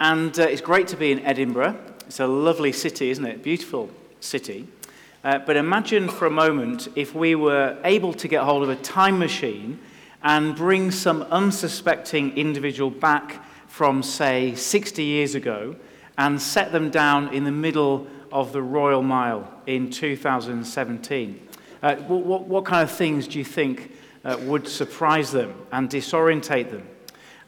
And uh, it's great to be in Edinburgh. It's a lovely city, isn't it? Beautiful city. Uh, but imagine for a moment if we were able to get hold of a time machine and bring some unsuspecting individual back from, say, 60 years ago and set them down in the middle of the Royal Mile in 2017. Uh, what, what, kind of things do you think uh, would surprise them and disorientate them?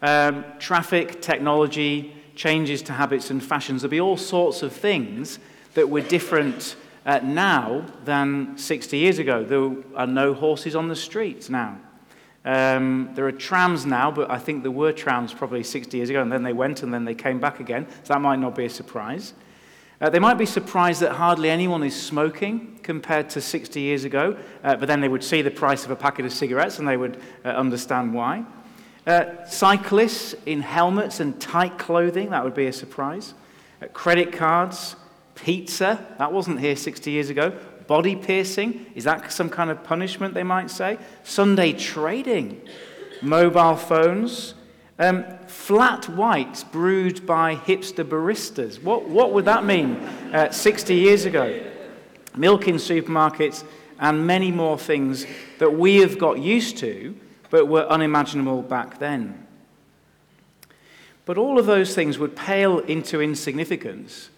Um, traffic, technology, changes to habits and fashions. There'll be all sorts of things that were different uh, now than 60 years ago. There are no horses on the streets now. Um, there are trams now, but I think there were trams probably 60 years ago, and then they went and then they came back again. So that might not be a surprise. Uh, they might be surprised that hardly anyone is smoking compared to 60 years ago, uh, but then they would see the price of a packet of cigarettes and they would uh, understand why. Uh, cyclists in helmets and tight clothing, that would be a surprise. Uh, credit cards, pizza, that wasn't here 60 years ago. Body piercing, is that some kind of punishment, they might say? Sunday trading, mobile phones, um, flat whites brewed by hipster baristas. What, what would that mean uh, 60 years ago? Milk in supermarkets and many more things that we have got used to but were unimaginable back then. But all of those things would pale into insignificance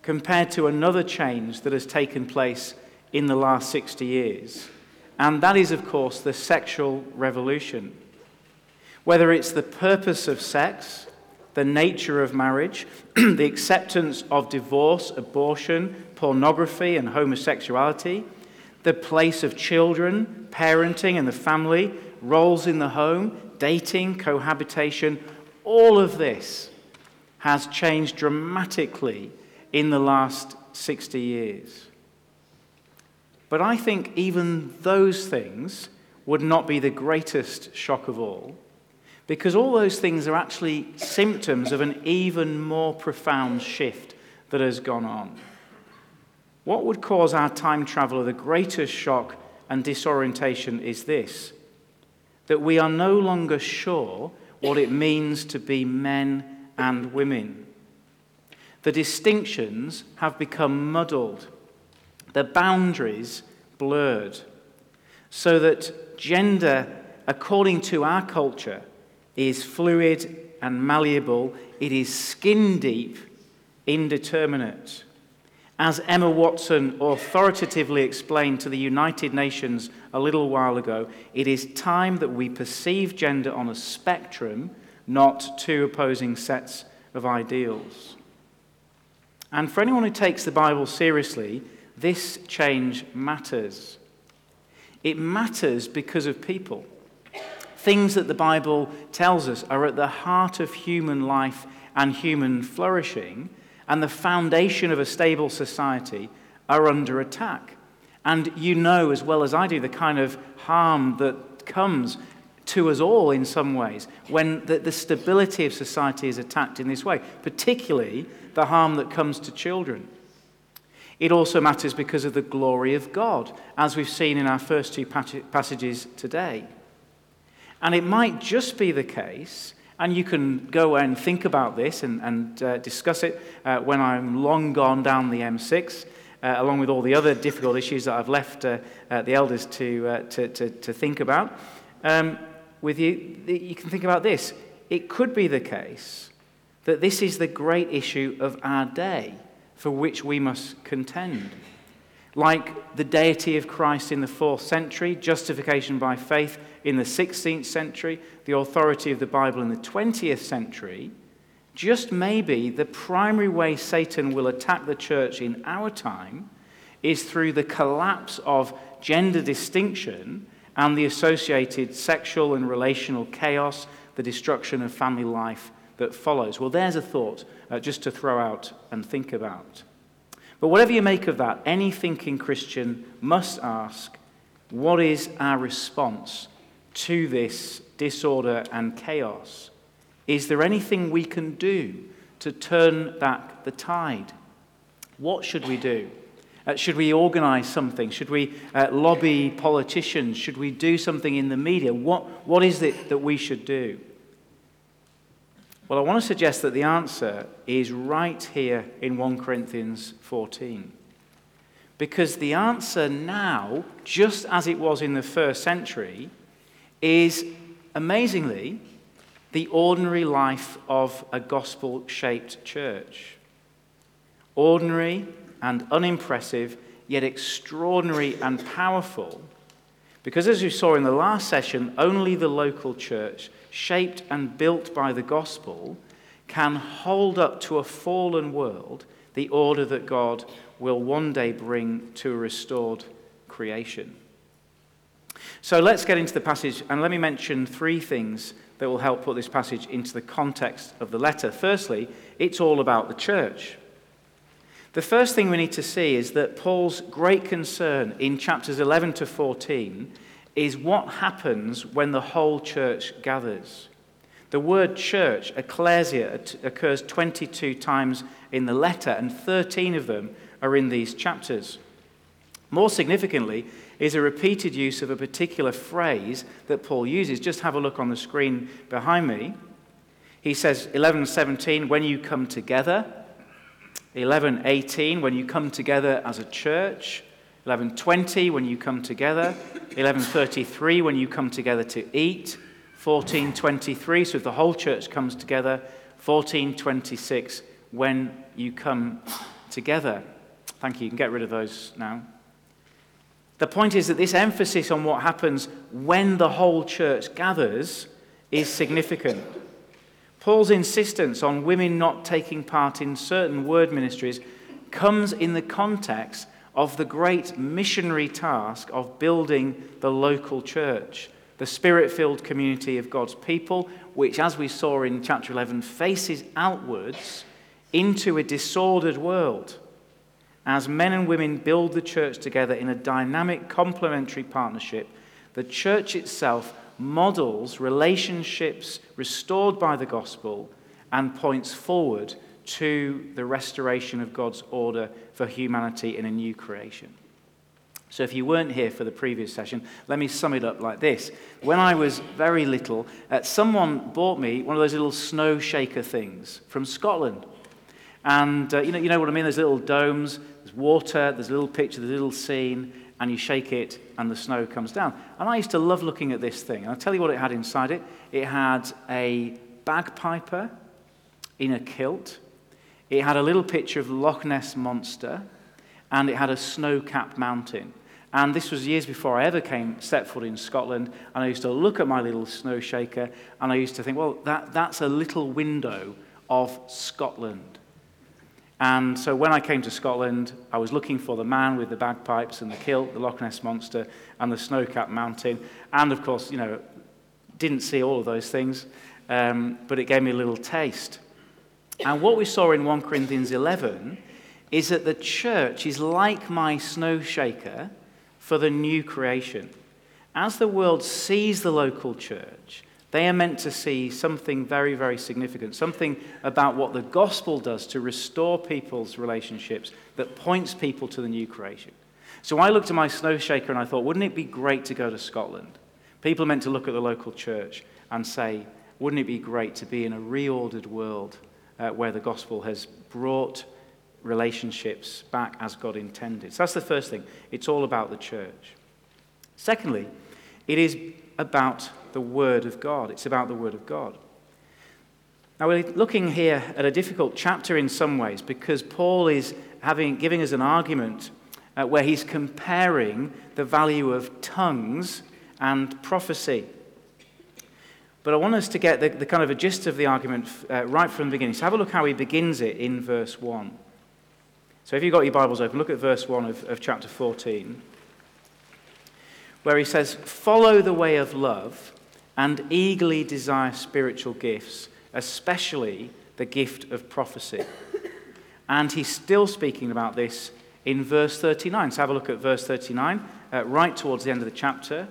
compared to another change that has taken place in the last 60 years. And that is, of course, the sexual revolution. Whether it's the purpose of sex, the nature of marriage, the acceptance of divorce, abortion, pornography, and homosexuality, the place of children, parenting, and the family, roles in the home, dating, cohabitation, all of this has changed dramatically in the last 60 years. But I think even those things would not be the greatest shock of all because all those things are actually symptoms of an even more profound shift that has gone on. What would cause our time traveler the greatest shock and disorientation is this that we are no longer sure what it means to be men and women. The distinctions have become muddled, the boundaries blurred, so that gender, according to our culture, is fluid and malleable, it is skin deep, indeterminate. As Emma Watson authoritatively explained to the United Nations a little while ago, it is time that we perceive gender on a spectrum, not two opposing sets of ideals. And for anyone who takes the Bible seriously, this change matters. It matters because of people. Things that the Bible tells us are at the heart of human life and human flourishing, and the foundation of a stable society are under attack. And you know as well as I do the kind of harm that comes to us all in some ways when the, the stability of society is attacked in this way, particularly the harm that comes to children. It also matters because of the glory of God, as we've seen in our first two passages today. And it might just be the case, and you can go and think about this and, and uh, discuss it uh, when I'm long gone down the M6, uh, along with all the other difficult issues that I've left uh, uh, the elders to, uh, to, to, to, think about. Um, with you, you can think about this. It could be the case that this is the great issue of our day for which we must contend. Like the deity of Christ in the fourth century, justification by faith in the 16th century, the authority of the Bible in the 20th century, just maybe the primary way Satan will attack the church in our time is through the collapse of gender distinction and the associated sexual and relational chaos, the destruction of family life that follows. Well, there's a thought uh, just to throw out and think about. But whatever you make of that, any thinking Christian must ask what is our response to this disorder and chaos? Is there anything we can do to turn back the tide? What should we do? Uh, should we organize something? Should we uh, lobby politicians? Should we do something in the media? What, what is it that we should do? Well, I want to suggest that the answer is right here in 1 Corinthians 14. Because the answer now, just as it was in the first century, is amazingly the ordinary life of a gospel shaped church. Ordinary and unimpressive, yet extraordinary and powerful. Because as we saw in the last session, only the local church, shaped and built by the gospel, can hold up to a fallen world the order that God will one day bring to a restored creation. So let's get into the passage, and let me mention three things that will help put this passage into the context of the letter. Firstly, it's all about the church. The first thing we need to see is that Paul's great concern in chapters 11 to 14 is what happens when the whole church gathers. The word church, ecclesia, occurs 22 times in the letter, and 13 of them are in these chapters. More significantly, is a repeated use of a particular phrase that Paul uses. Just have a look on the screen behind me. He says, 11:17, when you come together. 11:18, when you come together as a church. 11:20, when you come together. 11:33, when you come together to eat. 14:23, so if the whole church comes together. 14:26, when you come together. Thank you. You can get rid of those now. The point is that this emphasis on what happens when the whole church gathers is significant. Paul's insistence on women not taking part in certain word ministries comes in the context of the great missionary task of building the local church, the spirit filled community of God's people, which, as we saw in chapter 11, faces outwards into a disordered world as men and women build the church together in a dynamic complementary partnership. The church itself models relationships restored by the gospel and points forward to the restoration of God's order for humanity in a new creation. So, if you weren't here for the previous session, let me sum it up like this. When I was very little, uh, someone bought me one of those little snow shaker things from Scotland. And uh, you, know, you know what I mean? There's little domes, there's water, there's a little picture, there's a little scene, and you shake it, and the snow comes down. And I used to love looking at this thing. And I'll tell you what it had inside it it had a bagpiper in a kilt, it had a little picture of Loch Ness Monster, and it had a snow capped mountain. And this was years before I ever came set foot in Scotland. And I used to look at my little snow shaker and I used to think, well, that, that's a little window of Scotland. And so when I came to Scotland, I was looking for the man with the bagpipes and the kilt, the Loch Ness Monster, and the snow capped mountain. And of course, you know, didn't see all of those things, um, but it gave me a little taste. And what we saw in 1 Corinthians 11 is that the church is like my snow shaker for the new creation. As the world sees the local church, they are meant to see something very, very significant, something about what the gospel does to restore people's relationships that points people to the new creation. So I looked at my snow shaker and I thought, wouldn't it be great to go to Scotland? People are meant to look at the local church and say, wouldn't it be great to be in a reordered world uh, where the gospel has brought relationships back as God intended. So that's the first thing. It's all about the church. Secondly, it is about the Word of God. It's about the Word of God. Now, we're looking here at a difficult chapter in some ways because Paul is having, giving us an argument uh, where he's comparing the value of tongues and prophecy. But I want us to get the, the kind of a gist of the argument uh, right from the beginning. So have a look how he begins it in verse 1. So if you've got your Bibles open, look at verse 1 of, of chapter 14, where he says, Follow the way of love and eagerly desire spiritual gifts, especially the gift of prophecy. And he's still speaking about this in verse 39. So have a look at verse 39, uh, right towards the end of the chapter.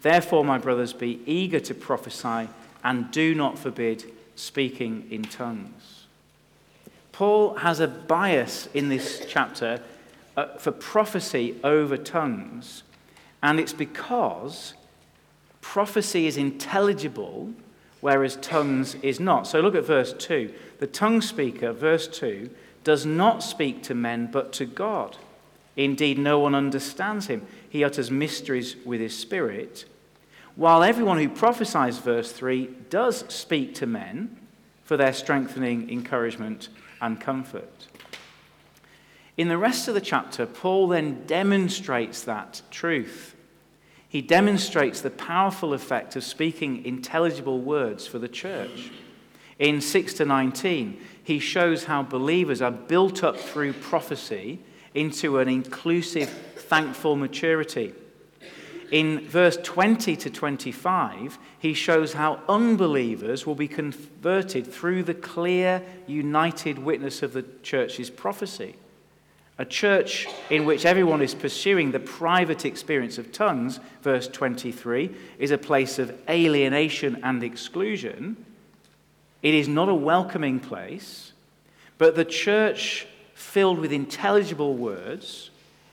Therefore, my brothers, be eager to prophesy and do not forbid speaking in tongues. Paul has a bias in this chapter uh, for prophecy over tongues, and it's because prophecy is intelligible whereas tongues is not. So look at verse 2. The tongue speaker, verse 2, does not speak to men but to God. Indeed, no one understands him. He utters mysteries with his spirit. While everyone who prophesies, verse 3, does speak to men for their strengthening, encouragement, and comfort. In the rest of the chapter, Paul then demonstrates that truth. He demonstrates the powerful effect of speaking intelligible words for the church. In 6 to 19, he shows how believers are built up through prophecy into an inclusive, thankful maturity. In verse 20 to 25, he shows how unbelievers will be converted through the clear, united witness of the church's prophecy. A church in which everyone is pursuing the private experience of tongues, verse 23, is a place of alienation and exclusion. It is not a welcoming place, but the church filled with intelligible words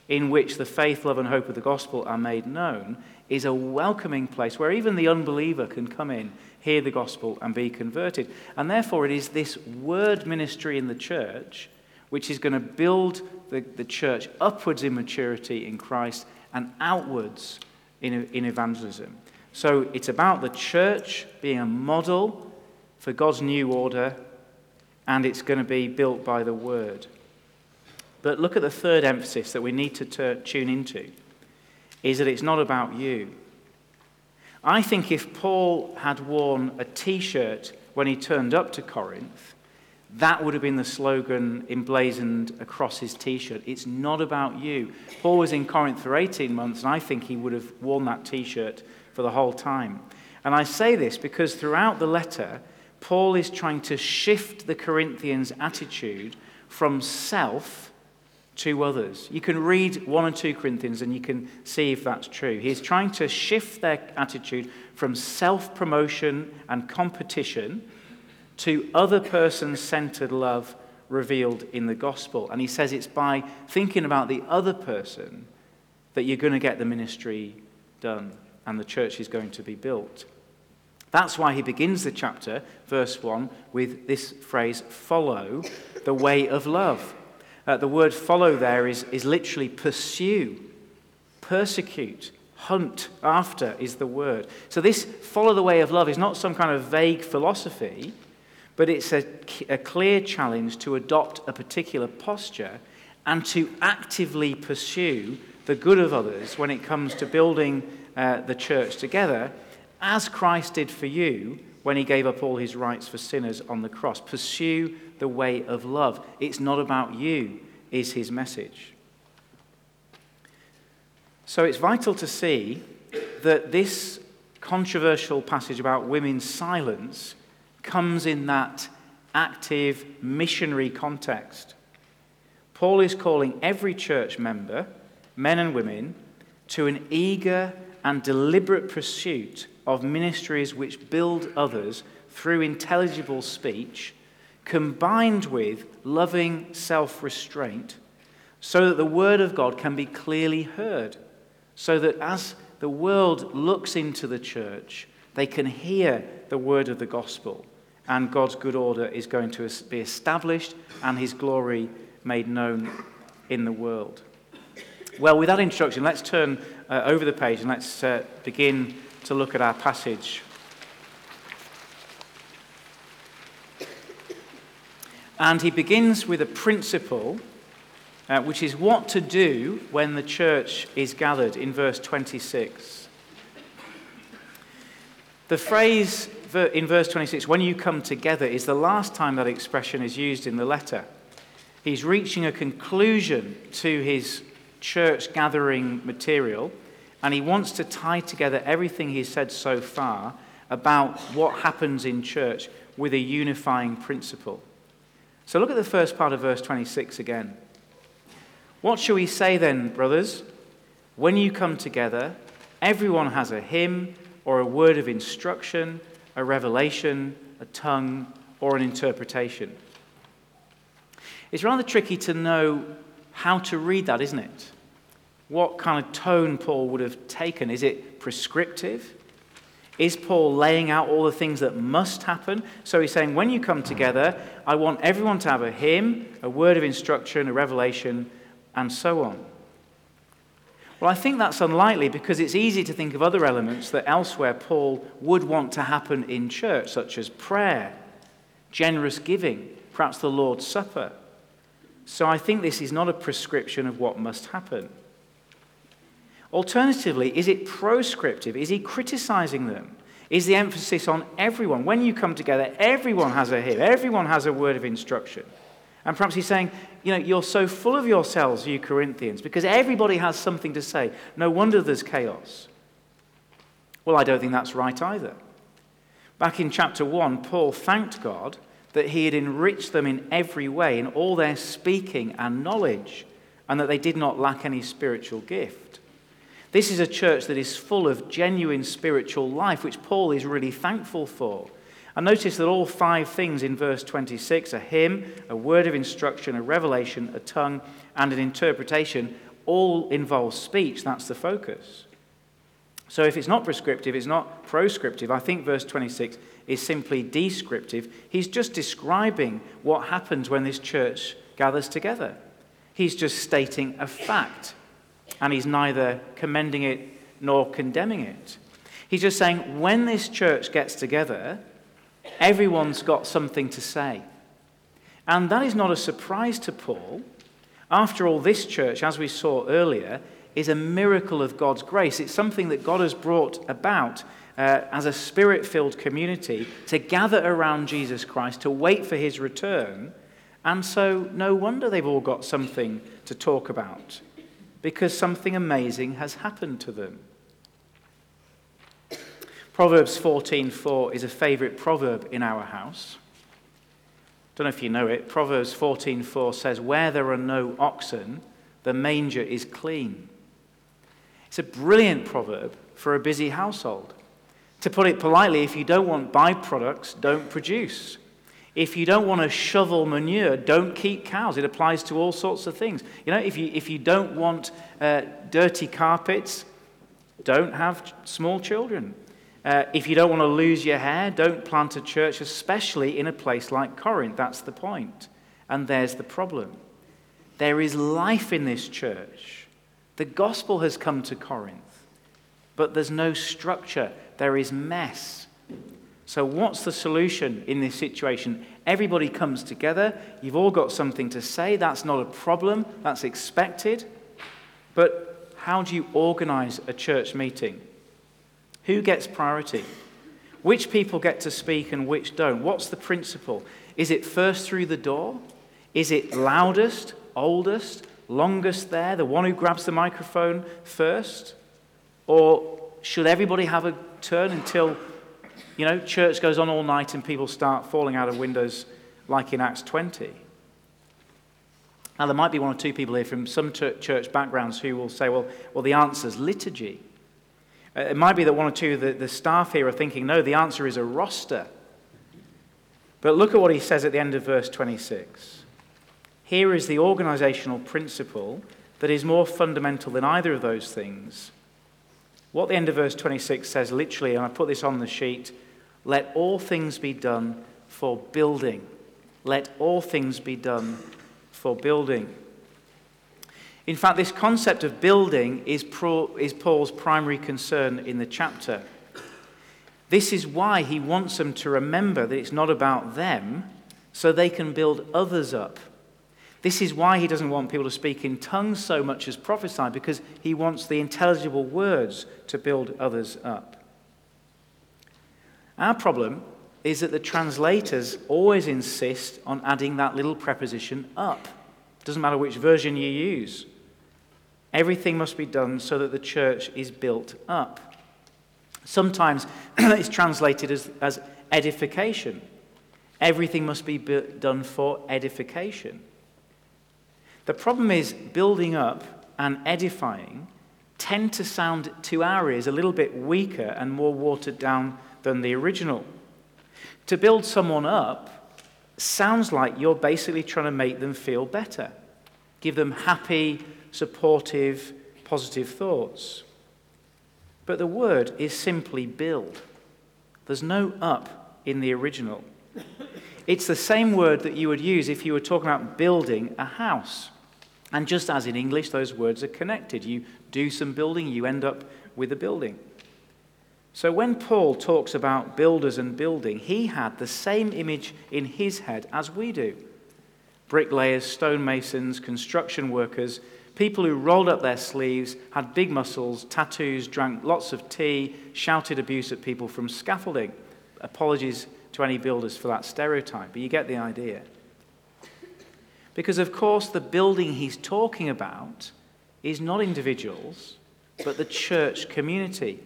in which the faith, love, and hope of the gospel are made known is a welcoming place where even the unbeliever can come in, hear the gospel, and be converted. And therefore, it is this word ministry in the church which is going to build the, the church upwards in maturity in Christ and outwards in, in evangelism. So it's about the church being a model for God's new order, and it's going to be built by the word. But look at the third emphasis that we need to t- tune into is that it's not about you. I think if Paul had worn a t shirt when he turned up to Corinth, that would have been the slogan emblazoned across his t shirt. It's not about you. Paul was in Corinth for 18 months, and I think he would have worn that t shirt for the whole time. And I say this because throughout the letter, Paul is trying to shift the Corinthians' attitude from self to others. You can read 1 and 2 Corinthians and you can see if that's true. He's trying to shift their attitude from self promotion and competition to other person centered love revealed in the gospel. And he says it's by thinking about the other person that you're going to get the ministry done and the church is going to be built. That's why he begins the chapter, verse 1, with this phrase follow the way of love. Uh, the word follow there is, is literally pursue, persecute, hunt after is the word. So, this follow the way of love is not some kind of vague philosophy. But it's a, a clear challenge to adopt a particular posture and to actively pursue the good of others when it comes to building uh, the church together, as Christ did for you when he gave up all his rights for sinners on the cross. Pursue the way of love. It's not about you, is his message. So it's vital to see that this controversial passage about women's silence comes in that active missionary context. Paul is calling every church member, men and women, to an eager and deliberate pursuit of ministries which build others through intelligible speech, combined with loving self restraint, so that the Word of God can be clearly heard, so that as the world looks into the church, they can hear the Word of the gospel and God's good order is going to be established and his glory made known in the world. Well, with that introduction, let's turn uh, over the page and let's uh, begin to look at our passage. And he begins with a principle, uh, which is what to do when the church is gathered in verse 26. The phrase in verse 26, when you come together, is the last time that expression is used in the letter. He's reaching a conclusion to his church gathering material, and he wants to tie together everything he's said so far about what happens in church with a unifying principle. So look at the first part of verse 26 again. What shall we say then, brothers? When you come together, everyone has a hymn or a word of instruction a revelation, a tongue, or an interpretation. It's rather tricky to know how to read that, isn't it? What kind of tone Paul would have taken? Is it prescriptive? Is Paul laying out all the things that must happen? So he's saying, when you come together, I want everyone to have a hymn, a word of instruction, a revelation, and so on. Well, I think that's unlikely because it's easy to think of other elements that elsewhere Paul would want to happen in church, such as prayer, generous giving, perhaps the Lord's Supper. So I think this is not a prescription of what must happen. Alternatively, is it proscriptive? Is he criticizing them? Is the emphasis on everyone? When you come together, everyone has a hymn, everyone has a word of instruction. And perhaps he's saying, you know, you're so full of yourselves, you Corinthians, because everybody has something to say. No wonder there's chaos. Well, I don't think that's right either. Back in chapter 1, Paul thanked God that he had enriched them in every way, in all their speaking and knowledge, and that they did not lack any spiritual gift. This is a church that is full of genuine spiritual life, which Paul is really thankful for. And notice that all five things in verse 26 a hymn, a word of instruction, a revelation, a tongue, and an interpretation all involve speech. That's the focus. So if it's not prescriptive, it's not proscriptive. I think verse 26 is simply descriptive. He's just describing what happens when this church gathers together. He's just stating a fact and he's neither commending it nor condemning it. He's just saying when this church gets together, everyone's got something to say. And that is not a surprise to Paul. After all, this church, as we saw earlier, is a miracle of God's grace. It's something that God has brought about uh, as a spirit filled community to gather around Jesus Christ, to wait for his return. And so, no wonder they've all got something to talk about because something amazing has happened to them. Proverbs 14:4 is a favorite proverb in our house. Don't know if you know it. Proverbs 14:4 says, "Where there are no oxen, the manger is clean." It's a brilliant proverb for a busy household. To put it politely, if you don't want byproducts, don't produce. If you don't want to shovel manure, don't keep cows. It applies to all sorts of things. You know, if you, if you don't want uh, dirty carpets, don't have small children. Uh, if you don't want to lose your hair, don't plant a church, especially in a place like Corinth. That's the point. And there's the problem. There is life in this church. The gospel has come to Corinth, but there's no structure, there is mess. So, what's the solution in this situation? Everybody comes together. You've all got something to say. That's not a problem, that's expected. But how do you organize a church meeting? Who gets priority? Which people get to speak and which don't? What's the principle? Is it first through the door? Is it loudest, oldest, longest there, the one who grabs the microphone first? Or should everybody have a turn until you know, church goes on all night and people start falling out of windows like in Acts 20. Now, there might be one or two people here from some church backgrounds who will say, well, well the answer is liturgy. Uh, it might be that one or two of the, the staff here are thinking, no, the answer is a roster. But look at what he says at the end of verse 26. Here is the organizational principle that is more fundamental than either of those things. What the end of verse 26 says literally, and I put this on the sheet let all things be done for building. Let all things be done for building. In fact, this concept of building is, pro, is Paul's primary concern in the chapter. This is why he wants them to remember that it's not about them, so they can build others up. This is why he doesn't want people to speak in tongues so much as prophesy, because he wants the intelligible words to build others up. Our problem is that the translators always insist on adding that little preposition up. Doesn't matter which version you use. Everything must be done so that the church is built up. Sometimes it's translated as, as edification. Everything must be done for edification. The problem is, building up and edifying tend to sound to our ears a little bit weaker and more watered down than the original. To build someone up sounds like you're basically trying to make them feel better, give them happy, supportive, positive thoughts. But the word is simply build. There's no up in the original. It's the same word that you would use if you were talking about building a house. And just as in English, those words are connected. You do some building, you end up with a building. So when Paul talks about builders and building, he had the same image in his head as we do bricklayers, stonemasons, construction workers, people who rolled up their sleeves, had big muscles, tattoos, drank lots of tea, shouted abuse at people from scaffolding. Apologies to any builders for that stereotype, but you get the idea. Because, of course, the building he's talking about is not individuals, but the church community.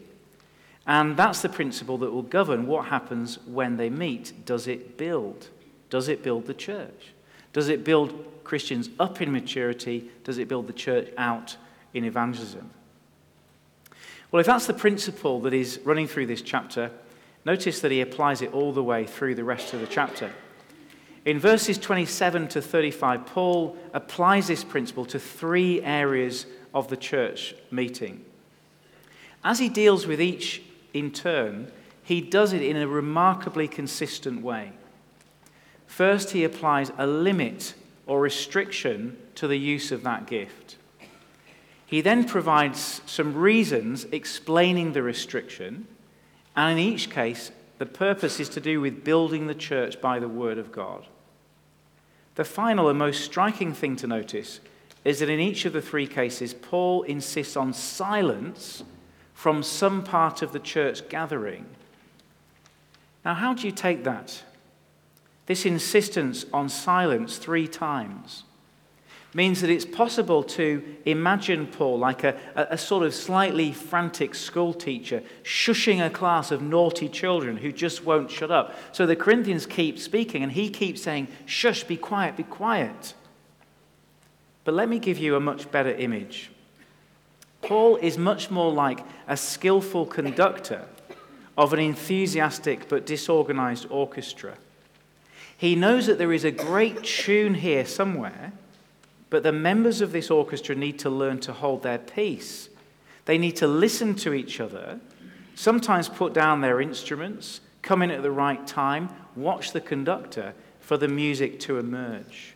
And that's the principle that will govern what happens when they meet. Does it build? Does it build the church? Does it build Christians up in maturity? Does it build the church out in evangelism? Well, if that's the principle that is running through this chapter, notice that he applies it all the way through the rest of the chapter. In verses 27 to 35, Paul applies this principle to three areas of the church meeting. As he deals with each in turn, he does it in a remarkably consistent way. First, he applies a limit or restriction to the use of that gift. He then provides some reasons explaining the restriction, and in each case, the purpose is to do with building the church by the Word of God. The final and most striking thing to notice is that in each of the three cases, Paul insists on silence from some part of the church gathering. Now, how do you take that? This insistence on silence three times means that it's possible to imagine Paul like a, a, sort of slightly frantic school teacher shushing a class of naughty children who just won't shut up. So the Corinthians keep speaking, and he keeps saying, Shush, be quiet, be quiet. But let me give you a much better image. Paul is much more like a skillful conductor of an enthusiastic but disorganized orchestra. He knows that there is a great tune here somewhere, but the members of this orchestra need to learn to hold their peace. They need to listen to each other, sometimes put down their instruments, come in at the right time, watch the conductor for the music to emerge.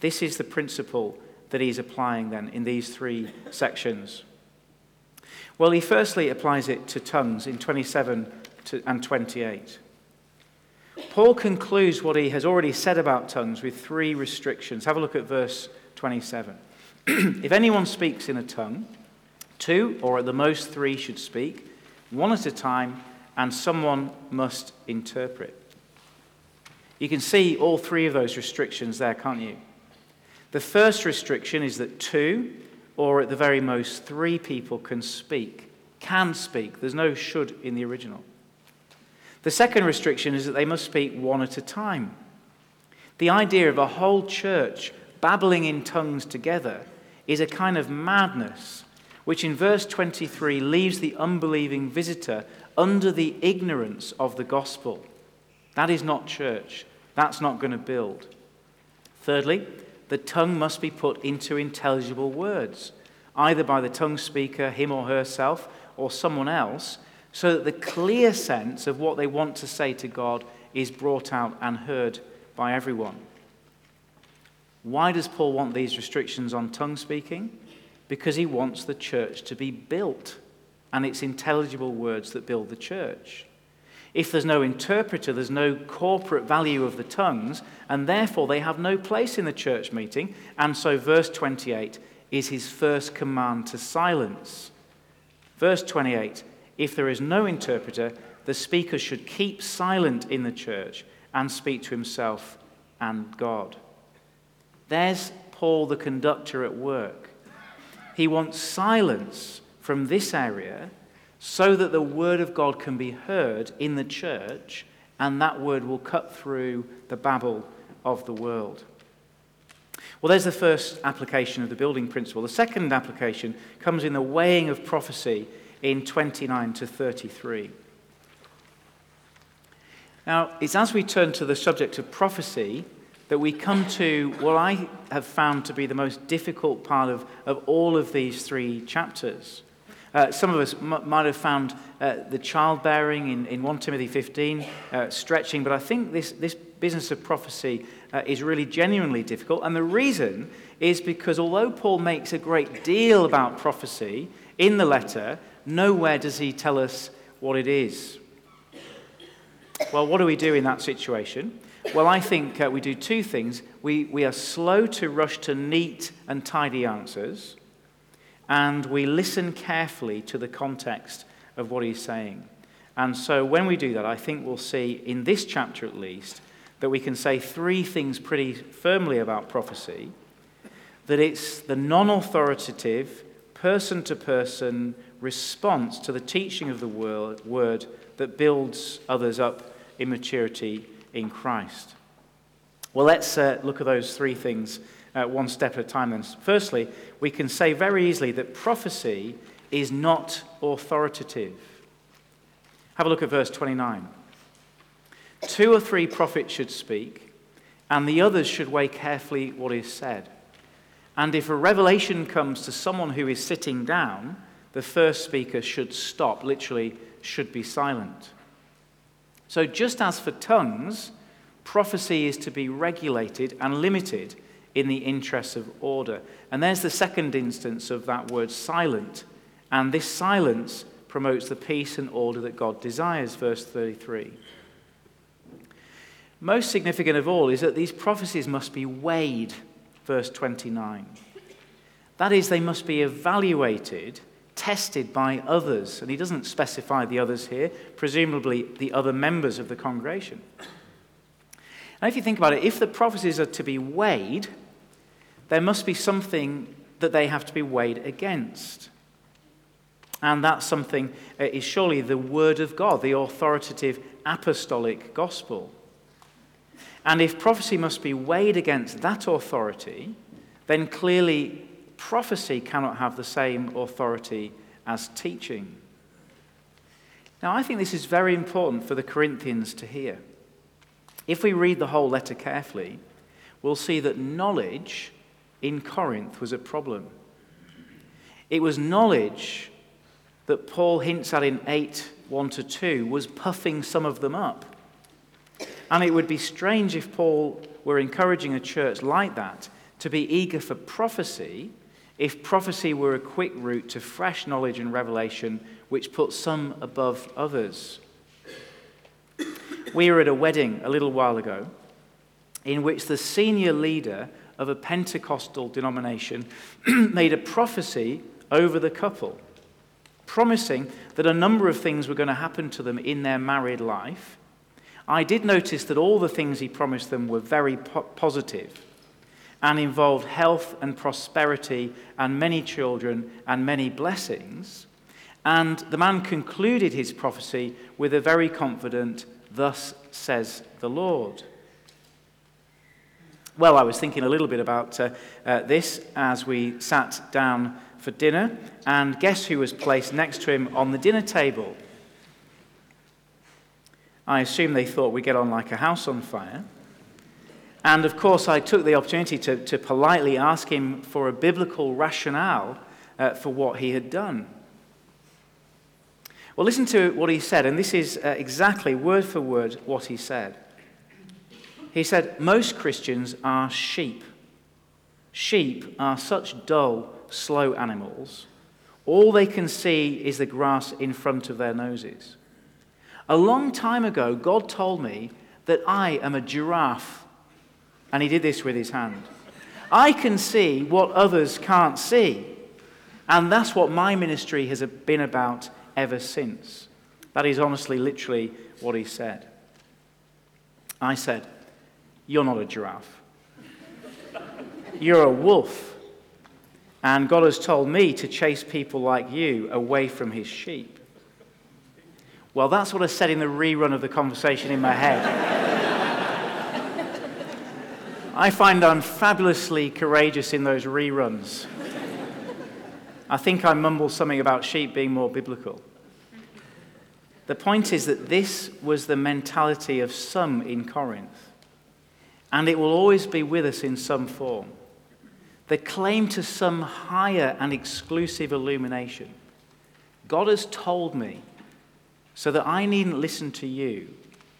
This is the principle that he's applying then in these three sections? Well, he firstly applies it to tongues in 27 and 28. Paul concludes what he has already said about tongues with three restrictions. Have a look at verse 27. if anyone speaks in a tongue, two or at the most three should speak, one at a time, and someone must interpret. You can see all three of those restrictions there, can't you? The first restriction is that two, or at the very most three people, can speak. Can speak. There's no should in the original. The second restriction is that they must speak one at a time. The idea of a whole church babbling in tongues together is a kind of madness, which in verse 23 leaves the unbelieving visitor under the ignorance of the gospel. That is not church. That's not going to build. Thirdly, the tongue must be put into intelligible words, either by the tongue speaker, him or herself, or someone else, so that the clear sense of what they want to say to God is brought out and heard by everyone. Why does Paul want these restrictions on tongue speaking? Because he wants the church to be built, and it's intelligible words that build the church. If there's no interpreter, there's no corporate value of the tongues, and therefore they have no place in the church meeting. And so, verse 28 is his first command to silence. Verse 28 If there is no interpreter, the speaker should keep silent in the church and speak to himself and God. There's Paul, the conductor, at work. He wants silence from this area so that the word of God can be heard in the church and that word will cut through the babble of the world. Well, there's the first application of the building principle. The second application comes in the weighing of prophecy in 29 to 33. Now, it's as we turn to the subject of prophecy that we come to what I have found to be the most difficult part of, of all of these three chapters. Uh, some of us m- might have found uh, the childbearing in, in 1 Timothy 15 uh, stretching, but I think this, this business of prophecy uh, is really genuinely difficult. And the reason is because although Paul makes a great deal about prophecy in the letter, nowhere does he tell us what it is. Well, what do we do in that situation? Well, I think uh, we do two things. We, we are slow to rush to neat and tidy answers, and we listen carefully to the context of what he's saying. And so when we do that, I think we'll see in this chapter at least that we can say three things pretty firmly about prophecy that it's the non authoritative, person to person response to the teaching of the word that builds others up in maturity in Christ. Well, let's uh, look at those three things uh, one step at a time then. Firstly, we can say very easily that prophecy is not authoritative. Have a look at verse 29. Two or three prophets should speak, and the others should weigh carefully what is said. And if a revelation comes to someone who is sitting down, the first speaker should stop, literally, should be silent. So, just as for tongues, prophecy is to be regulated and limited in the interests of order. And there's the second instance of that word silent. And this silence promotes the peace and order that God desires, verse 33. Most significant of all is that these prophecies must be weighed, verse 29. That is, they must be evaluated tested by others. And he doesn't specify the others here, presumably the other members of the congregation. Now, if you think about it, if the prophecies are to be weighed, there must be something that they have to be weighed against. And that something is surely the Word of God, the authoritative apostolic gospel. And if prophecy must be weighed against that authority, then clearly prophecy cannot have the same authority as teaching. Now, I think this is very important for the Corinthians to hear. If we read the whole letter carefully, we'll see that knowledge in Corinth was a problem. It was knowledge that Paul hints at in 8 1 to 2 was puffing some of them up. And it would be strange if Paul were encouraging a church like that to be eager for prophecy if prophecy were a quick route to fresh knowledge and revelation which put some above others. We were at a wedding a little while ago in which the senior leader of a Pentecostal denomination made a prophecy over the couple, promising that a number of things were going to happen to them in their married life. I did notice that all the things he promised them were very po- positive and involved health and prosperity and many children and many blessings. And the man concluded his prophecy with a very confident, Thus says the Lord. Well, I was thinking a little bit about uh, uh, this as we sat down for dinner, and guess who was placed next to him on the dinner table? I assume they thought we get on like a house on fire. And of course, I took the opportunity to, to politely ask him for a biblical rationale uh, for what he had done. Well, listen to what he said, and this is uh, exactly word for word what he said. He said, Most Christians are sheep. Sheep are such dull, slow animals. All they can see is the grass in front of their noses. A long time ago, God told me that I am a giraffe and he did this with his hand. I can see what others can't see. And that's what my ministry has been about ever since. That is honestly, literally what he said. I said, You're not a giraffe. You're a wolf. And God has told me to chase people like you away from his sheep. Well, that's what I said in the rerun of the conversation in my head. I find I'm fabulously courageous in those reruns. I think I mumbled something about sheep being more biblical. The point is that this was the mentality of some in Corinth, and it will always be with us in some form. The claim to some higher and exclusive illumination, God has told me so that I needn't listen to you,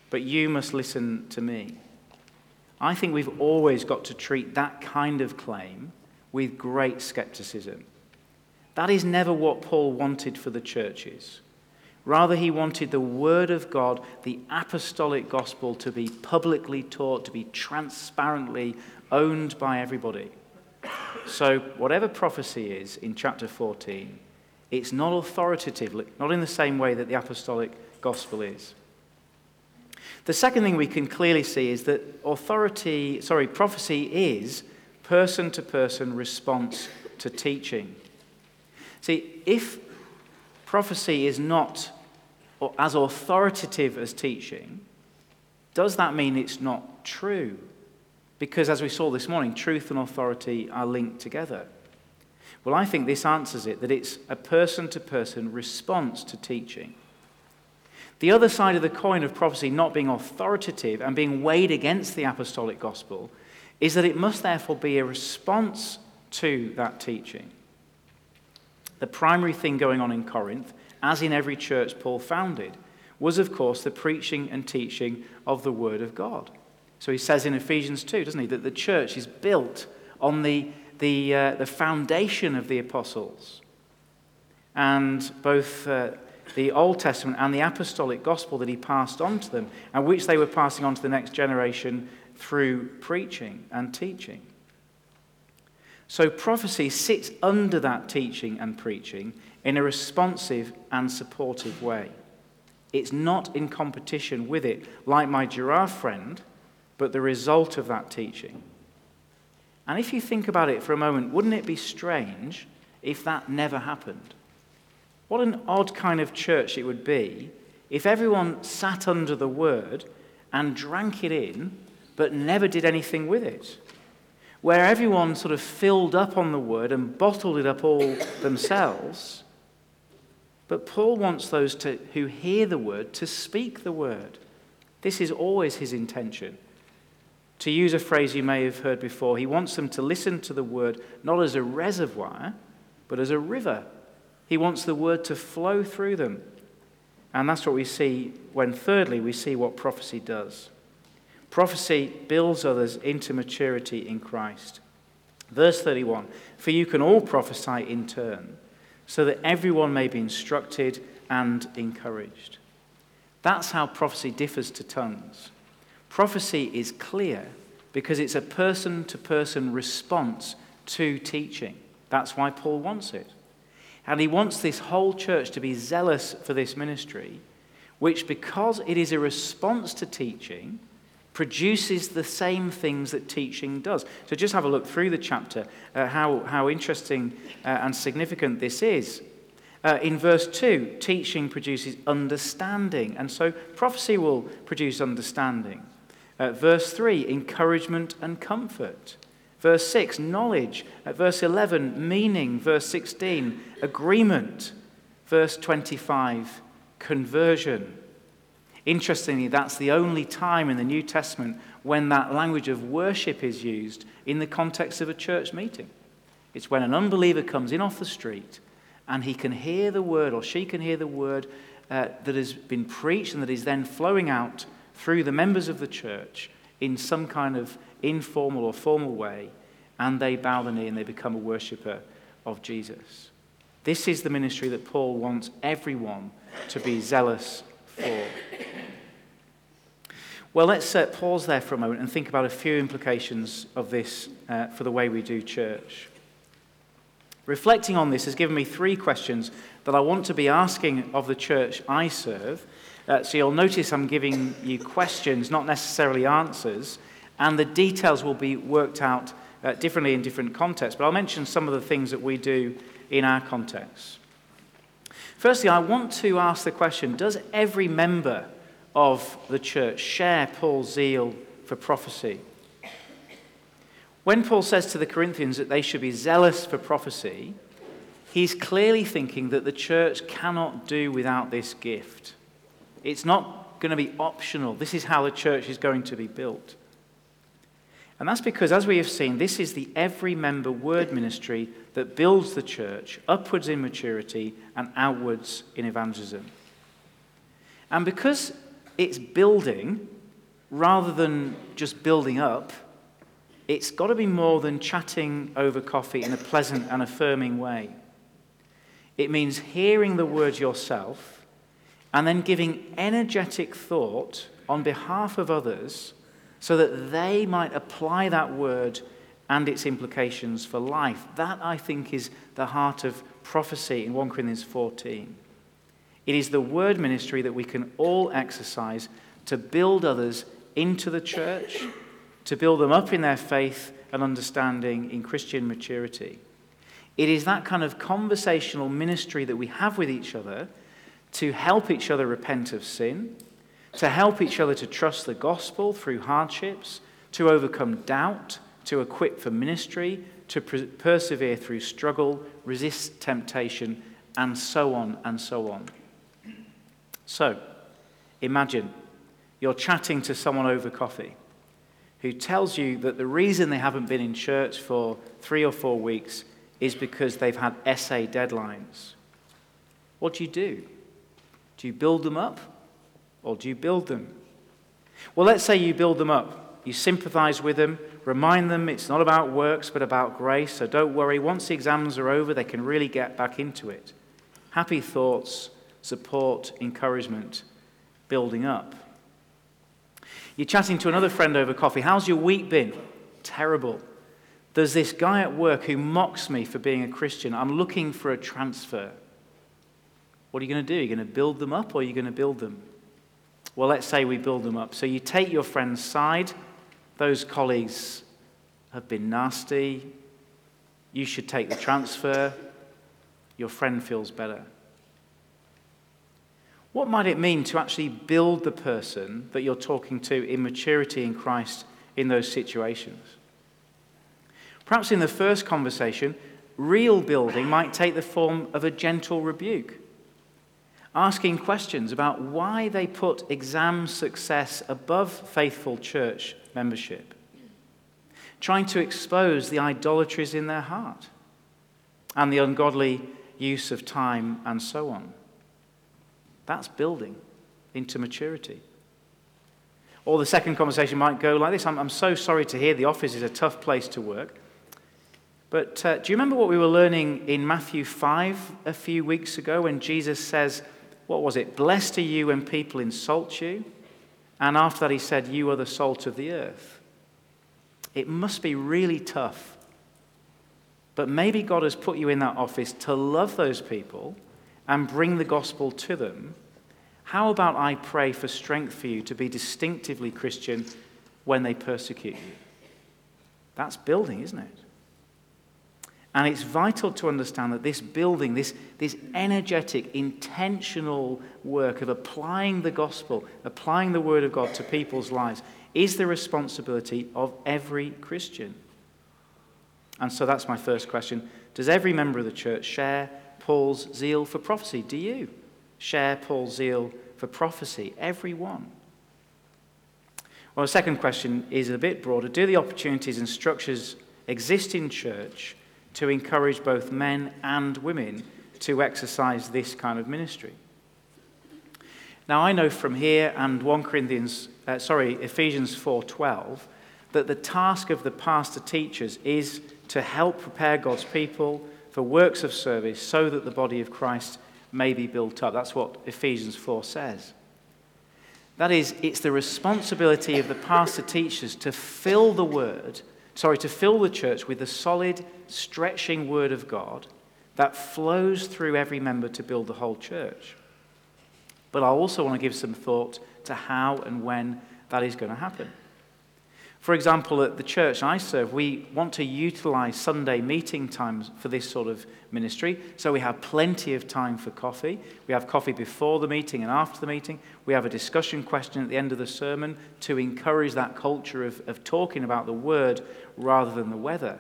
but you must listen to me. I think we've always got to treat that kind of claim with great skepticism. That is never what Paul wanted for the churches. Rather, he wanted the Word of God, the apostolic gospel, to be publicly taught, to be transparently owned by everybody. So, whatever prophecy is in chapter 14, it's not authoritative, not in the same way that the apostolic gospel is. The second thing we can clearly see is that authority, sorry, prophecy is person to person response to teaching. See, if prophecy is not as authoritative as teaching, does that mean it's not true? Because as we saw this morning, truth and authority are linked together. Well, I think this answers it that it's a person to person response to teaching. The other side of the coin of prophecy not being authoritative and being weighed against the apostolic gospel is that it must therefore be a response to that teaching. The primary thing going on in Corinth, as in every church Paul founded, was, of course, the preaching and teaching of the Word of God. So he says in Ephesians 2, doesn't he, that the church is built on the, the, uh, the foundation of the apostles. And both uh, the Old Testament and the apostolic gospel that he passed on to them, and which they were passing on to the next generation through preaching and teaching. So prophecy sits under that teaching and preaching in a responsive and supportive way. It's not in competition with it, like my giraffe friend, but the result of that teaching. And if you think about it for a moment, wouldn't it be strange if that never happened? What an odd kind of church it would be if everyone sat under the word and drank it in, but never did anything with it where everyone sort of filled up on the word and bottled it up all themselves. But Paul wants those to, who hear the word to speak the word. This is always his intention. To use a phrase you may have heard before, he wants them to listen to the word not as a reservoir, but as a river. He wants the word to flow through them. And that's what we see when, thirdly, we see what prophecy does. Prophecy builds others into maturity in Christ. Verse 31 For you can all prophesy in turn, so that everyone may be instructed and encouraged. That's how prophecy differs to tongues. Prophecy is clear because it's a person to person response to teaching. That's why Paul wants it. And he wants this whole church to be zealous for this ministry, which, because it is a response to teaching, produces the same things that teaching does. So just have a look through the chapter, uh, how, how interesting uh, and significant this is. Uh, in verse 2, teaching produces understanding, and so prophecy will produce understanding. Uh, verse 3, encouragement and comfort. Verse 6, knowledge. At verse 11, meaning. Verse 16, agreement. Verse 25, conversion. Interestingly, that's the only time in the New Testament when that language of worship is used in the context of a church meeting. It's when an unbeliever comes in off the street and he can hear the word or she can hear the word uh, that has been preached and that is then flowing out through the members of the church in some kind of informal or formal way, and they bow the knee and they become a worshipper of Jesus. This is the ministry that Paul wants everyone to be zealous for. Well, let's uh, pause there for a moment and think about a few implications of this uh, for the way we do church. Reflecting on this has given me three questions that I want to be asking of the church I serve. Uh, so you'll notice I'm giving you questions, not necessarily answers, and the details will be worked out uh, differently in different contexts. But I'll mention some of the things that we do in our context. Firstly, I want to ask the question Does every member of the church share Paul's zeal for prophecy? When Paul says to the Corinthians that they should be zealous for prophecy, he's clearly thinking that the church cannot do without this gift. It's not going to be optional. This is how the church is going to be built. And that's because, as we have seen, this is the every member word ministry that builds the church upwards in maturity and outwards in evangelism. And because it's building rather than just building up, it's got to be more than chatting over coffee in a pleasant and affirming way. It means hearing the word yourself and then giving energetic thought on behalf of others so that they might apply that word and its implications for life. That, I think, is the heart of prophecy in 1 Corinthians 14. It is the word ministry that we can all exercise to build others into the church, to build them up in their faith and understanding in Christian maturity. It is that kind of conversational ministry that we have with each other to help each other repent of sin, to help each other to trust the gospel through hardships, to overcome doubt, to equip for ministry, to persevere through struggle, resist temptation, and so on and so on. So, imagine you're chatting to someone over coffee who tells you that the reason they haven't been in church for three or four weeks is because they've had essay deadlines. What do you do? Do you build them up or do you build them? Well, let's say you build them up. You sympathize with them, remind them it's not about works but about grace, so don't worry. Once the exams are over, they can really get back into it. Happy thoughts, support, encouragement, building up. You're chatting to another friend over coffee. How's your week been? Terrible. There's this guy at work who mocks me for being a Christian. I'm looking for a transfer. What are you going to do? Are you going to build them up or are you going to build them? Well, let's say we build them up. So you take your friend's side. Those colleagues have been nasty. You should take the transfer. Your friend feels better. What might it mean to actually build the person that you're talking to in maturity in Christ in those situations? Perhaps in the first conversation, real building might take the form of a gentle rebuke, asking questions about why they put exam success above faithful church membership, trying to expose the idolatries in their heart and the ungodly use of time and so on. That's building into maturity. Or the second conversation might go like this I'm, I'm so sorry to hear the office is a tough place to work. But uh, do you remember what we were learning in Matthew 5 a few weeks ago when Jesus says, What was it? Blessed are you when people insult you. And after that, he said, You are the salt of the earth. It must be really tough. But maybe God has put you in that office to love those people and bring the gospel to them. How about I pray for strength for you to be distinctively Christian when they persecute you? That's building, isn't it? And it's vital to understand that this building, this, this energetic, intentional work of applying the gospel, applying the word of God to people's lives, is the responsibility of every Christian. And so that's my first question. Does every member of the church share Paul's zeal for prophecy? Do you share Paul's zeal for prophecy? Everyone. Well, the second question is a bit broader. Do the opportunities and structures exist in church to encourage both men and women to exercise this kind of ministry. Now I know from here and 1 Corinthians uh, sorry Ephesians 4:12 that the task of the pastor teachers is to help prepare God's people for works of service so that the body of Christ may be built up. That's what Ephesians 4 says. That is, it's the responsibility of the pastor teachers to fill the word sorry, to fill the church with the solid, stretching word of God that flows through every member to build the whole church. But I also want to give some thought to how and when that is going to happen. For example, at the church I serve, we want to utilize Sunday meeting times for this sort of ministry. So we have plenty of time for coffee. We have coffee before the meeting and after the meeting. We have a discussion question at the end of the sermon to encourage that culture of, of talking about the word rather than the weather.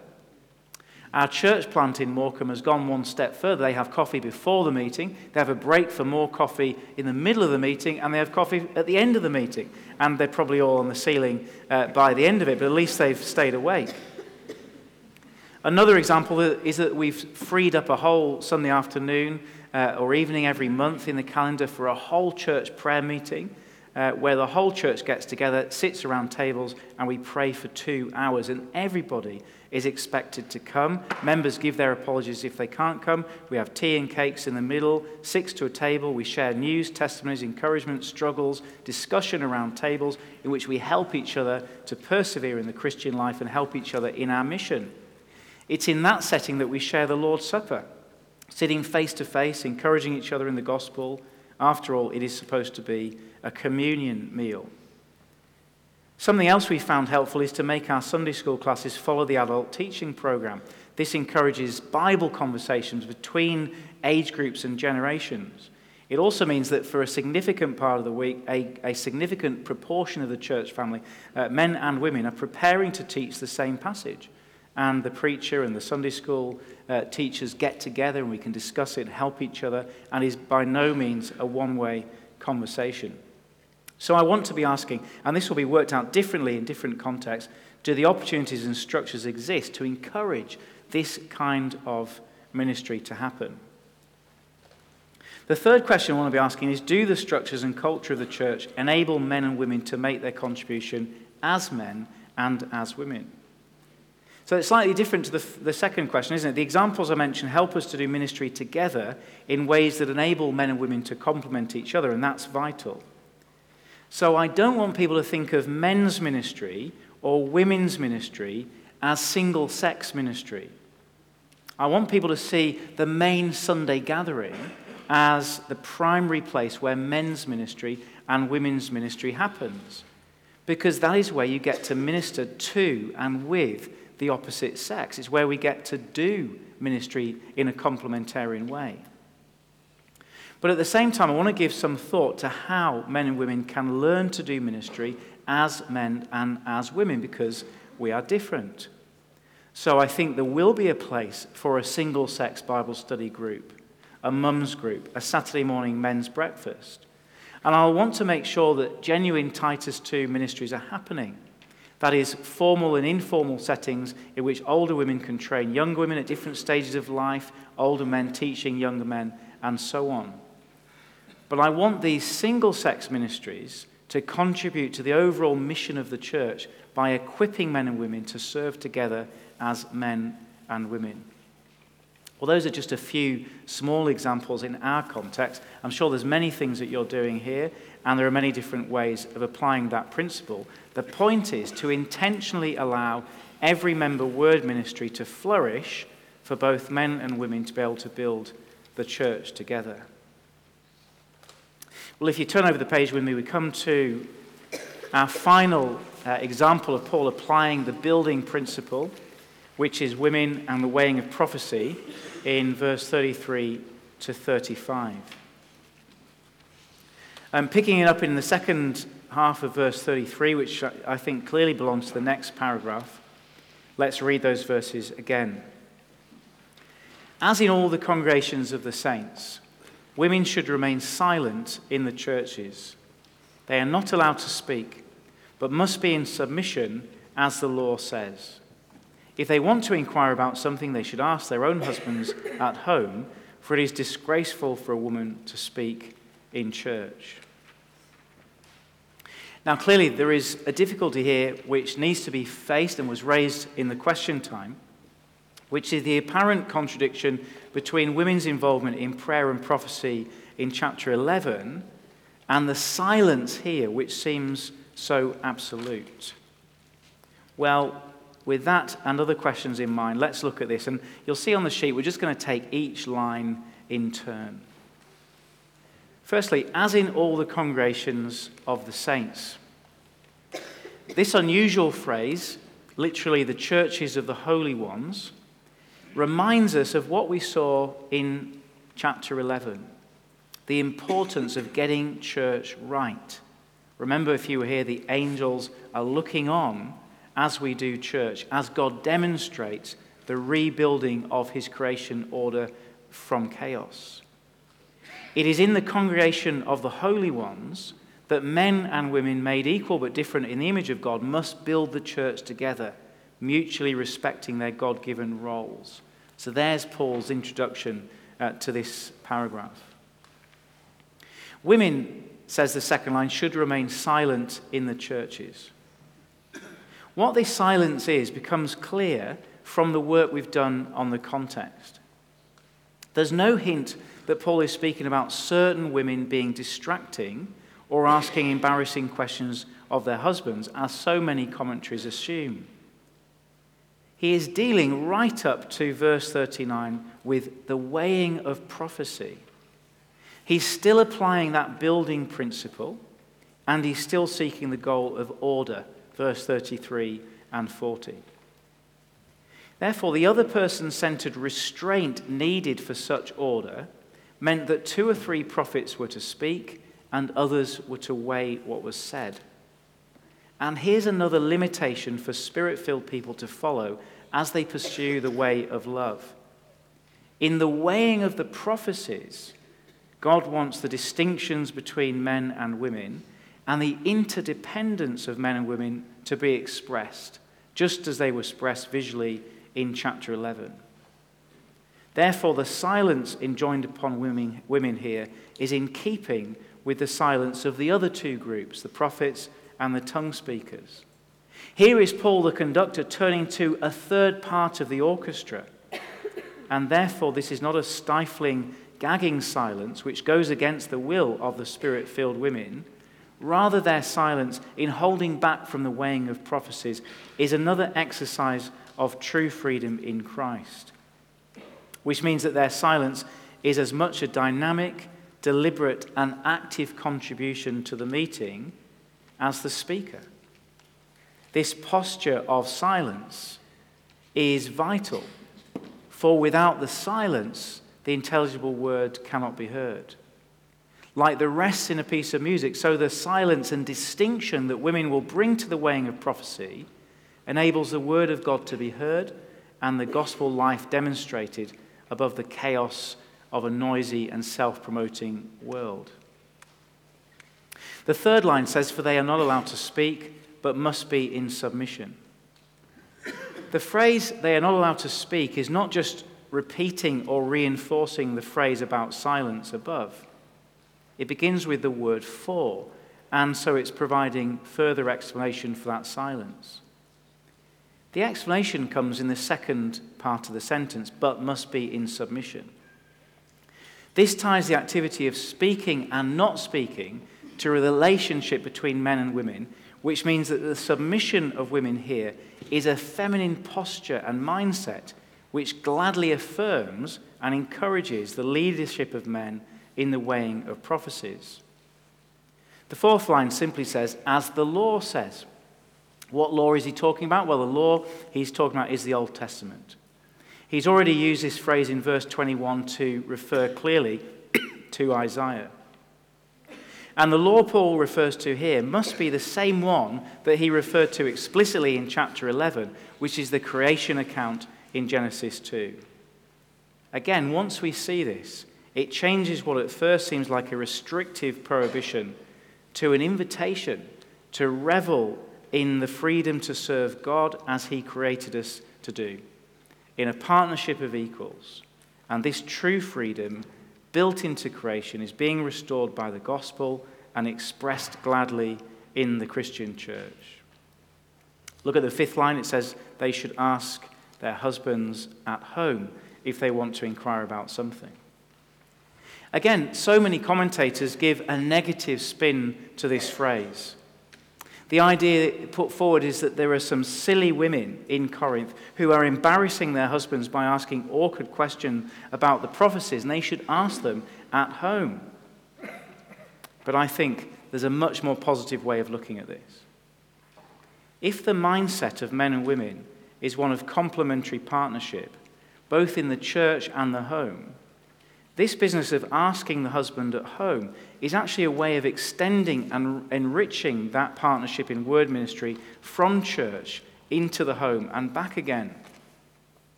Our church plant in Morecambe has gone one step further. They have coffee before the meeting, they have a break for more coffee in the middle of the meeting, and they have coffee at the end of the meeting. And they're probably all on the ceiling uh, by the end of it, but at least they've stayed awake. Another example is that we've freed up a whole Sunday afternoon uh, or evening every month in the calendar for a whole church prayer meeting uh, where the whole church gets together, sits around tables, and we pray for two hours. And everybody is expected to come. Members give their apologies if they can't come. We have tea and cakes in the middle, six to a table. We share news, testimonies, encouragement, struggles, discussion around tables in which we help each other to persevere in the Christian life and help each other in our mission. It's in that setting that we share the Lord's Supper, sitting face to face, encouraging each other in the gospel. After all, it is supposed to be a communion meal. Something else we found helpful is to make our Sunday school classes follow the adult teaching program. This encourages Bible conversations between age groups and generations. It also means that for a significant part of the week, a, a significant proportion of the church family, uh, men and women, are preparing to teach the same passage and the preacher and the Sunday school uh, teachers get together and we can discuss it and help each other, and is by no means a one way conversation. So I want to be asking, and this will be worked out differently in different contexts do the opportunities and structures exist to encourage this kind of ministry to happen? The third question I want to be asking is Do the structures and culture of the church enable men and women to make their contribution as men and as women? So it's slightly different to the, the second question, isn't it? The examples I mentioned help us to do ministry together in ways that enable men and women to complement each other, and that's vital. So I don't want people to think of men's ministry or women's ministry as single sex ministry. I want people to see the main Sunday gathering as the primary place where men's ministry and women's ministry happens. Because that is where you get to minister to and with the opposite sex. It's where we get to do ministry in a complementarian way. But at the same time, I want to give some thought to how men and women can learn to do ministry as men and as women because we are different. So I think there will be a place for a single sex Bible study group, a mum's group, a Saturday morning men's breakfast. And I'll want to make sure that genuine Titus 2 ministries are happening. That is, formal and informal settings in which older women can train younger women at different stages of life, older men teaching younger men, and so on. But I want these single sex ministries to contribute to the overall mission of the church by equipping men and women to serve together as men and women. Well, those are just a few small examples in our context. I'm sure there's many things that you're doing here, and there are many different ways of applying that principle. The point is to intentionally allow every member word ministry to flourish for both men and women to be able to build the church together. Well, if you turn over the page with me, we come to our final uh, example of Paul applying the building principle, which is women and the weighing of prophecy, in verse 33 to 35. And picking it up in the second half of verse 33, which I think clearly belongs to the next paragraph, let's read those verses again. As in all the congregations of the saints, women should remain silent in the churches. They are not allowed to speak, but must be in submission as the law says. If they want to inquire about something, they should ask their own husbands at home, for it is disgraceful for a woman to speak in church. Now, clearly, there is a difficulty here which needs to be faced and was raised in the question time, which is the apparent contradiction between women's involvement in prayer and prophecy in chapter 11 and the silence here, which seems so absolute. Well, with that and other questions in mind, let's look at this. And you'll see on the sheet, we're just going to take each line in turn. Firstly, as in all the congregations of the saints. This unusual phrase, literally the churches of the holy ones, reminds us of what we saw in chapter 11 the importance of getting church right. Remember, if you were here, the angels are looking on as we do church, as God demonstrates the rebuilding of his creation order from chaos. It is in the congregation of the holy ones that men and women made equal but different in the image of God must build the church together, mutually respecting their God given roles. So there's Paul's introduction uh, to this paragraph. Women, says the second line, should remain silent in the churches. What this silence is becomes clear from the work we've done on the context. There's no hint that Paul is speaking about certain women being distracting or asking embarrassing questions of their husbands, as so many commentaries assume. He is dealing right up to verse 39 with the weighing of prophecy. He's still applying that building principle, and he's still seeking the goal of order, verse 33 and 40. Therefore, the other person centered restraint needed for such order meant that two or three prophets were to speak and others were to weigh what was said. And here's another limitation for spirit filled people to follow as they pursue the way of love. In the weighing of the prophecies, God wants the distinctions between men and women and the interdependence of men and women to be expressed, just as they were expressed visually in chapter 11. Therefore, the silence enjoined upon women, women here is in keeping with the silence of the other two groups, the prophets and the tongue speakers. Here is Paul, the conductor, turning to a third part of the orchestra. And therefore, this is not a stifling, gagging silence which goes against the will of the spirit filled women. Rather, their silence in holding back from the weighing of prophecies is another exercise of true freedom in Christ, which means that their silence is as much a dynamic, deliberate, and active contribution to the meeting as the speaker. This posture of silence is vital, for without the silence, the intelligible word cannot be heard. Like the rest in a piece of music, so the silence and distinction that women will bring to the weighing of prophecy enables the word of God to be heard and the gospel life demonstrated above the chaos of a noisy and self promoting world. The third line says, For they are not allowed to speak, but must be in submission. The phrase, they are not allowed to speak, is not just repeating or reinforcing the phrase about silence above. It begins with the word for, and so it's providing further explanation for that silence. The explanation comes in the second part of the sentence, but must be in submission. This ties the activity of speaking and not speaking to a relationship between men and women, which means that the submission of women here is a feminine posture and mindset which gladly affirms and encourages the leadership of men in the weighing of prophecies. The fourth line simply says, as the law says. What law is he talking about? Well, the law he's talking about is the Old Testament. He's already used this phrase in verse 21 to refer clearly to Isaiah. And the law Paul refers to here must be the same one that he referred to explicitly in chapter 11, which is the creation account in Genesis 2. Again, once we see this, it changes what at first seems like a restrictive prohibition to an invitation to revel in the freedom to serve God as he created us to do in a partnership of equals. And this true freedom, built into creation, is being restored by the gospel and expressed gladly in the Christian church. Look at the fifth line. It says they should ask their husbands at home if they want to inquire about something. Again, so many commentators give a negative spin to this phrase. The idea put forward is that there are some silly women in Corinth who are embarrassing their husbands by asking awkward questions about the prophecies, and they should ask them at home. But I think there's a much more positive way of looking at this. If the mindset of men and women is one of complementary partnership, both in the church and the home, this business of asking the husband at home is actually a way of extending and enriching that partnership in word ministry from church into the home and back again.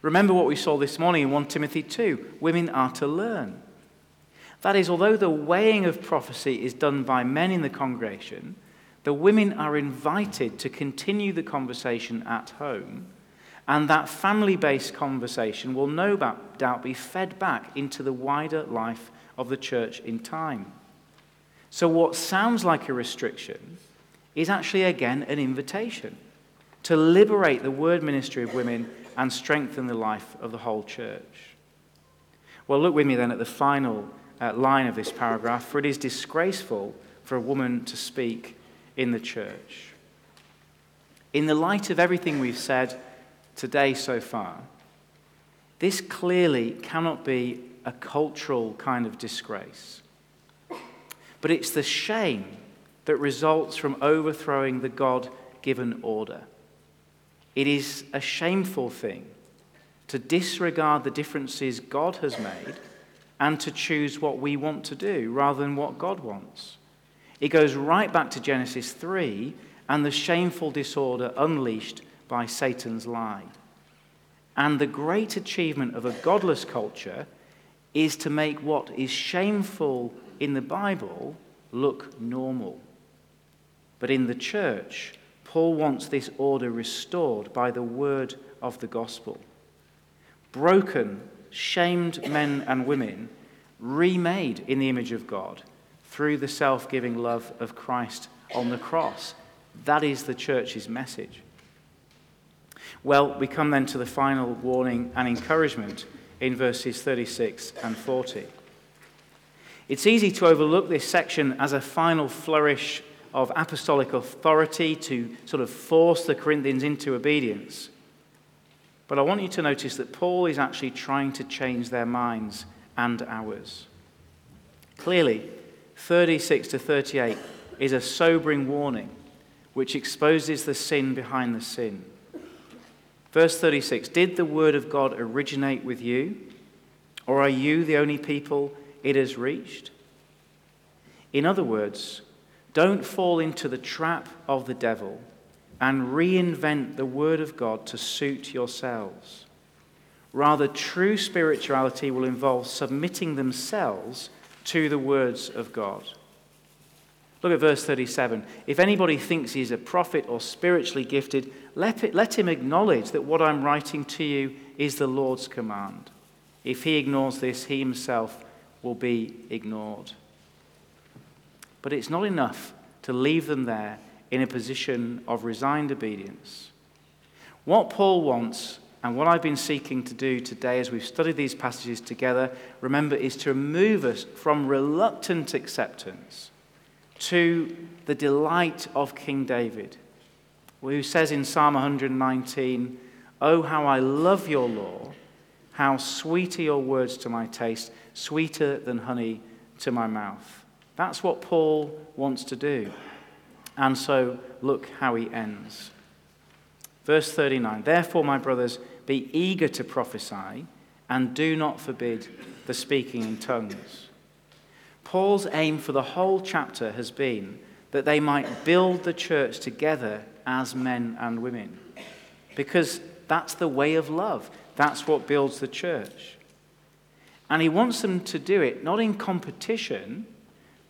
Remember what we saw this morning in 1 Timothy 2 women are to learn. That is, although the weighing of prophecy is done by men in the congregation, the women are invited to continue the conversation at home, and that family based conversation will no doubt be fed back into the wider life of the church in time. So, what sounds like a restriction is actually again an invitation to liberate the word ministry of women and strengthen the life of the whole church. Well, look with me then at the final uh, line of this paragraph for it is disgraceful for a woman to speak in the church. In the light of everything we've said today so far, this clearly cannot be a cultural kind of disgrace. But it's the shame that results from overthrowing the God given order. It is a shameful thing to disregard the differences God has made and to choose what we want to do rather than what God wants. It goes right back to Genesis 3 and the shameful disorder unleashed by Satan's lie. And the great achievement of a godless culture is to make what is shameful in the Bible look normal. But in the church, Paul wants this order restored by the word of the gospel. Broken, shamed men and women, remade in the image of God through the self giving love of Christ on the cross. That is the church's message. Well, we come then to the final warning and encouragement in verses 36 and 40. It's easy to overlook this section as a final flourish of apostolic authority to sort of force the Corinthians into obedience. But I want you to notice that Paul is actually trying to change their minds and ours. Clearly, 36 to 38 is a sobering warning which exposes the sin behind the sin. Verse 36 Did the word of God originate with you? Or are you the only people it has reached? In other words, don't fall into the trap of the devil and reinvent the word of God to suit yourselves. Rather, true spirituality will involve submitting themselves to the words of God. Look at verse 37. If anybody thinks he's a prophet or spiritually gifted, let, it, let him acknowledge that what I'm writing to you is the Lord's command. If he ignores this, he himself will be ignored. But it's not enough to leave them there in a position of resigned obedience. What Paul wants, and what I've been seeking to do today as we've studied these passages together, remember, is to move us from reluctant acceptance to the delight of King David, who says in Psalm 119, Oh, how I love your law! How sweet are your words to my taste, sweeter than honey to my mouth. That's what Paul wants to do. And so, look how he ends. Verse 39 Therefore, my brothers, be eager to prophesy, and do not forbid the speaking in tongues. Paul's aim for the whole chapter has been that they might build the church together as men and women. Because that's the way of love. That's what builds the church. And he wants them to do it not in competition,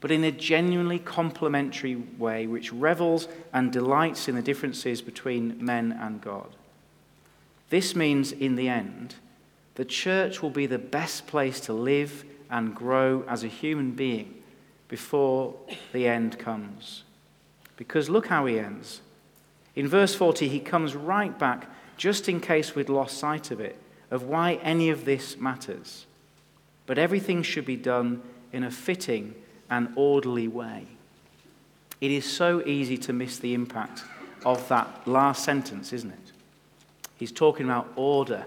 but in a genuinely complementary way which revels and delights in the differences between men and God. This means, in the end, the church will be the best place to live and grow as a human being before the end comes. Because look how he ends. In verse 40, he comes right back, just in case we'd lost sight of it, of why any of this matters. But everything should be done in a fitting and orderly way. It is so easy to miss the impact of that last sentence, isn't it? He's talking about order,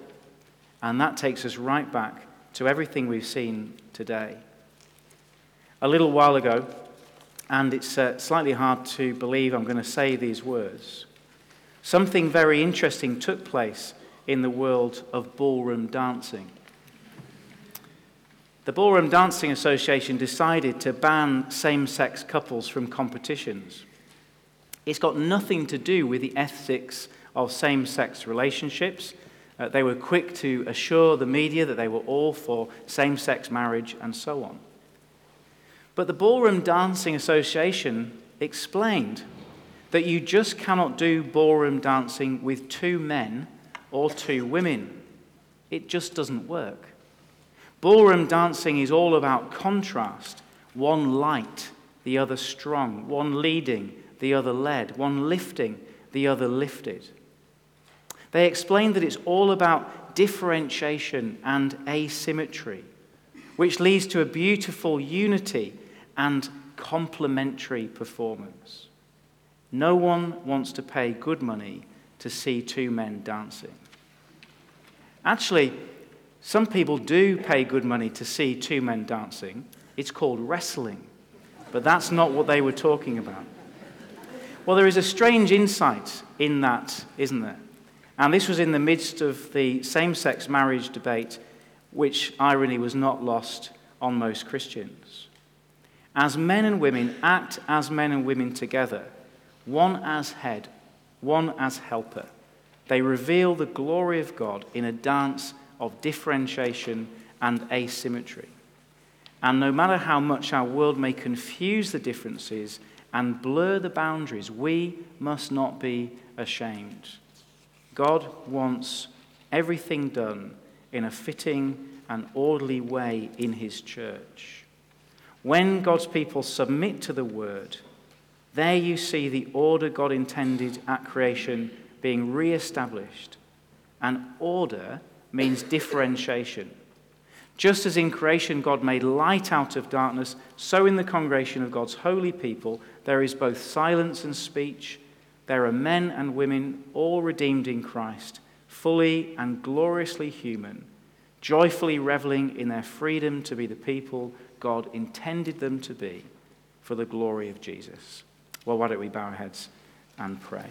and that takes us right back to everything we've seen today. A little while ago, and it's uh, slightly hard to believe I'm going to say these words, something very interesting took place in the world of ballroom dancing. The Ballroom Dancing Association decided to ban same sex couples from competitions. It's got nothing to do with the ethics of same sex relationships. Uh, they were quick to assure the media that they were all for same sex marriage and so on. But the Ballroom Dancing Association explained that you just cannot do ballroom dancing with two men or two women. It just doesn't work. Ballroom dancing is all about contrast one light, the other strong, one leading, the other led, one lifting, the other lifted. They explained that it's all about differentiation and asymmetry, which leads to a beautiful unity and complementary performance. No one wants to pay good money to see two men dancing. Actually, some people do pay good money to see two men dancing. It's called wrestling. But that's not what they were talking about. Well, there is a strange insight in that, isn't there? And this was in the midst of the same sex marriage debate, which irony was not lost on most Christians. As men and women act as men and women together, one as head, one as helper, they reveal the glory of God in a dance of differentiation and asymmetry. And no matter how much our world may confuse the differences and blur the boundaries, we must not be ashamed. God wants everything done in a fitting and orderly way in His church. When God's people submit to the word, there you see the order God intended at creation being re established. And order means differentiation. Just as in creation God made light out of darkness, so in the congregation of God's holy people there is both silence and speech. There are men and women, all redeemed in Christ, fully and gloriously human, joyfully reveling in their freedom to be the people God intended them to be for the glory of Jesus. Well, why don't we bow our heads and pray?